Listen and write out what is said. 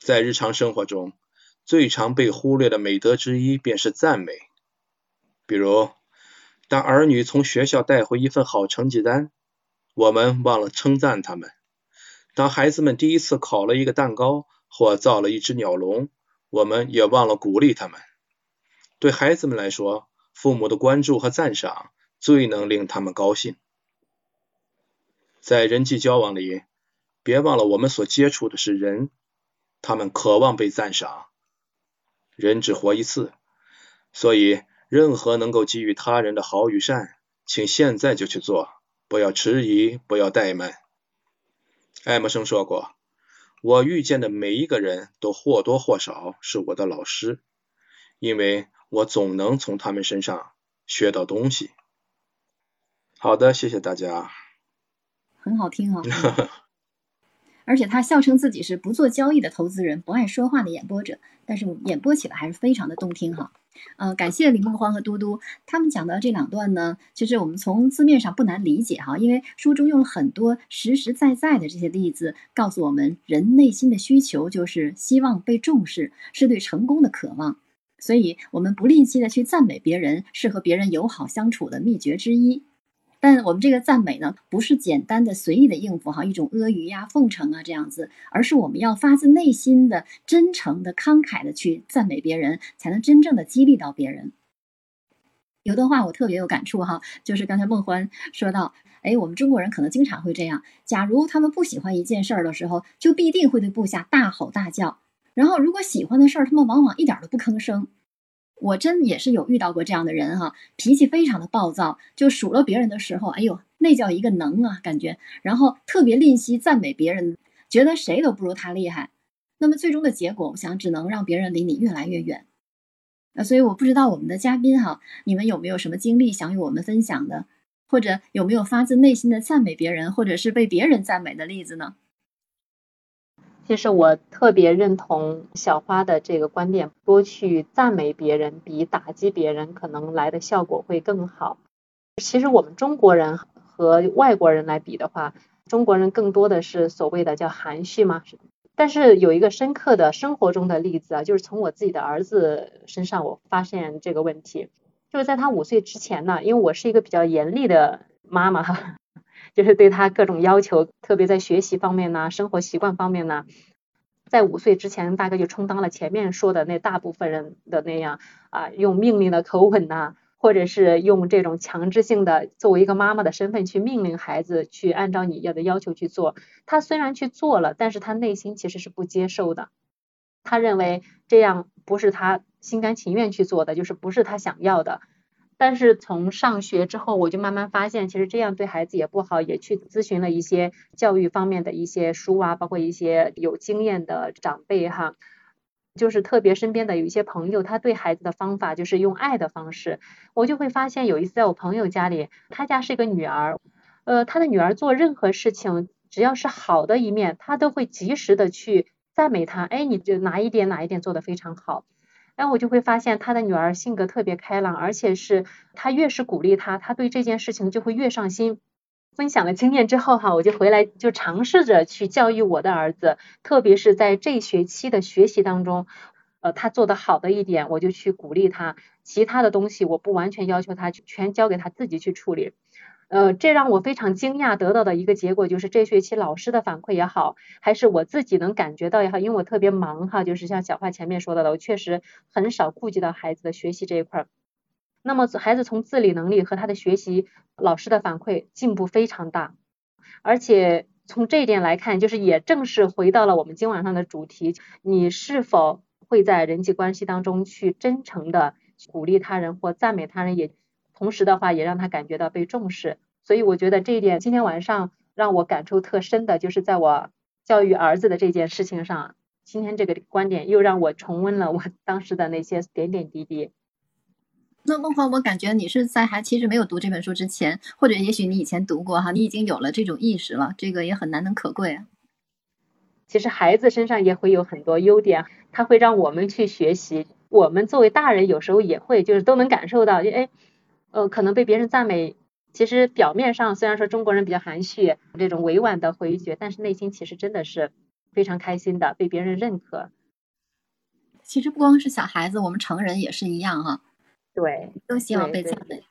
在日常生活中，最常被忽略的美德之一便是赞美。比如，当儿女从学校带回一份好成绩单，我们忘了称赞他们；当孩子们第一次烤了一个蛋糕或造了一只鸟笼，我们也忘了鼓励他们。对孩子们来说，父母的关注和赞赏最能令他们高兴。在人际交往里，别忘了我们所接触的是人，他们渴望被赞赏。人只活一次，所以。任何能够给予他人的好与善，请现在就去做，不要迟疑，不要怠慢。爱默生说过：“我遇见的每一个人都或多或少是我的老师，因为我总能从他们身上学到东西。”好的，谢谢大家。很好听啊。而且他笑称自己是不做交易的投资人，不爱说话的演播者，但是演播起来还是非常的动听哈。呃，感谢李梦欢和嘟嘟他们讲的这两段呢，其实我们从字面上不难理解哈，因为书中用了很多实实在在的这些例子，告诉我们人内心的需求就是希望被重视，是对成功的渴望，所以我们不吝惜的去赞美别人，是和别人友好相处的秘诀之一。但我们这个赞美呢，不是简单的随意的应付哈，一种阿谀呀、奉承啊这样子，而是我们要发自内心的、真诚的、慷慨的去赞美别人，才能真正的激励到别人。有段话我特别有感触哈，就是刚才孟欢说到，哎，我们中国人可能经常会这样：假如他们不喜欢一件事儿的时候，就必定会对部下大吼大叫；然后如果喜欢的事儿，他们往往一点都不吭声。我真也是有遇到过这样的人哈，脾气非常的暴躁，就数落别人的时候，哎呦，那叫一个能啊，感觉，然后特别吝惜赞美别人，觉得谁都不如他厉害。那么最终的结果，我想只能让别人离你越来越远。那所以我不知道我们的嘉宾哈，你们有没有什么经历想与我们分享的，或者有没有发自内心的赞美别人，或者是被别人赞美的例子呢？其实我特别认同小花的这个观点，多去赞美别人，比打击别人可能来的效果会更好。其实我们中国人和外国人来比的话，中国人更多的是所谓的叫含蓄嘛。但是有一个深刻的生活中的例子啊，就是从我自己的儿子身上我发现这个问题，就是在他五岁之前呢，因为我是一个比较严厉的妈妈哈。就是对他各种要求，特别在学习方面呢，生活习惯方面呢，在五岁之前大概就充当了前面说的那大部分人的那样啊，用命令的口吻呐，或者是用这种强制性的作为一个妈妈的身份去命令孩子去按照你要的要求去做。他虽然去做了，但是他内心其实是不接受的，他认为这样不是他心甘情愿去做的，就是不是他想要的。但是从上学之后，我就慢慢发现，其实这样对孩子也不好，也去咨询了一些教育方面的一些书啊，包括一些有经验的长辈哈，就是特别身边的有一些朋友，他对孩子的方法就是用爱的方式，我就会发现有一次在我朋友家里，他家是一个女儿，呃，他的女儿做任何事情，只要是好的一面，他都会及时的去赞美他，哎，你就哪一点哪一点做的非常好。然后我就会发现他的女儿性格特别开朗，而且是他越是鼓励他，他对这件事情就会越上心。分享了经验之后哈，我就回来就尝试着去教育我的儿子，特别是在这学期的学习当中，呃，他做的好的一点，我就去鼓励他，其他的东西我不完全要求他全交给他自己去处理。呃，这让我非常惊讶，得到的一个结果就是这学期老师的反馈也好，还是我自己能感觉到也好，因为我特别忙哈，就是像小花前面说到的，我确实很少顾及到孩子的学习这一块儿。那么孩子从自理能力和他的学习，老师的反馈进步非常大，而且从这一点来看，就是也正是回到了我们今晚上的主题，你是否会在人际关系当中去真诚的鼓励他人或赞美他人，也。同时的话，也让他感觉到被重视，所以我觉得这一点今天晚上让我感触特深的，就是在我教育儿子的这件事情上，今天这个观点又让我重温了我 当时的那些点点滴滴。那梦华，我感觉你是在还其实没有读这本书之前，或者也许你以前读过哈，你已经有了这种意识了，这个也很难能可贵啊。其实孩子身上也会有很多优点，他会让我们去学习，我们作为大人有时候也会，就是都能感受到，哎。呃可能被别人赞美其实表面上虽然说中国人比较含蓄这种委婉的回绝但是内心其实真的是非常开心的被别人认可。其实不光是小孩子我们成人也是一样哈。对都希望被赞美。